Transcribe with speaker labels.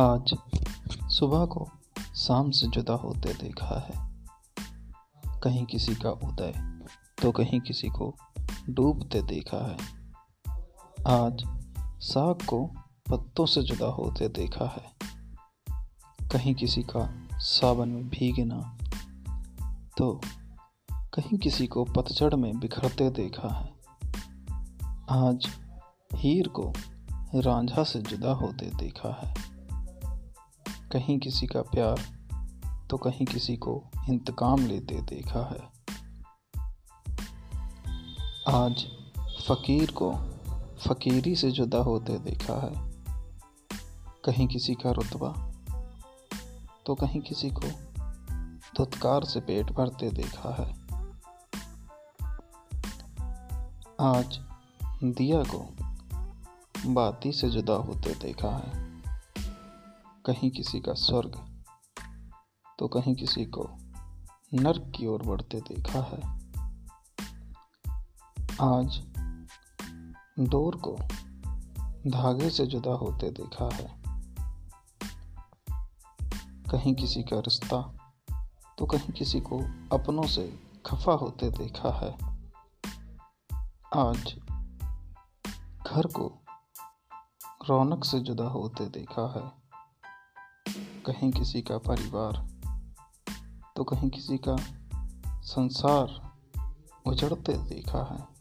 Speaker 1: आज सुबह को शाम से जुदा होते देखा है। कहीं किसी का उदय तो कहीं किसी को डूबते देखा है। आज साग को पत्तों से जुदा होते देखा है। कहीं किसी का सावन में भीगना तो कहीं किसी को पतझड़ में बिखरते देखा है। आज हीर को रांझा से जुदा होते देखा है। कहीं किसी का प्यार तो कहीं किसी को इंतकाम लेते देखा है। आज फकीर को फकीरी से जुदा होते देखा है। कहीं किसी का रुतबा तो कहीं किसी को धुतकार से पेट भरते देखा है। आज दिया को बाती से जुदा होते देखा है। कहीं किसी का स्वर्ग तो कहीं किसी को नर्क की ओर बढ़ते देखा है। आज डोर को धागे से जुदा होते देखा है। कहीं किसी का रिश्ता तो कहीं किसी को अपनों से खफा होते देखा है। आज घर को रौनक से जुदा होते देखा है। कहीं किसी का परिवार तो कहीं किसी का संसार उजड़ते देखा है।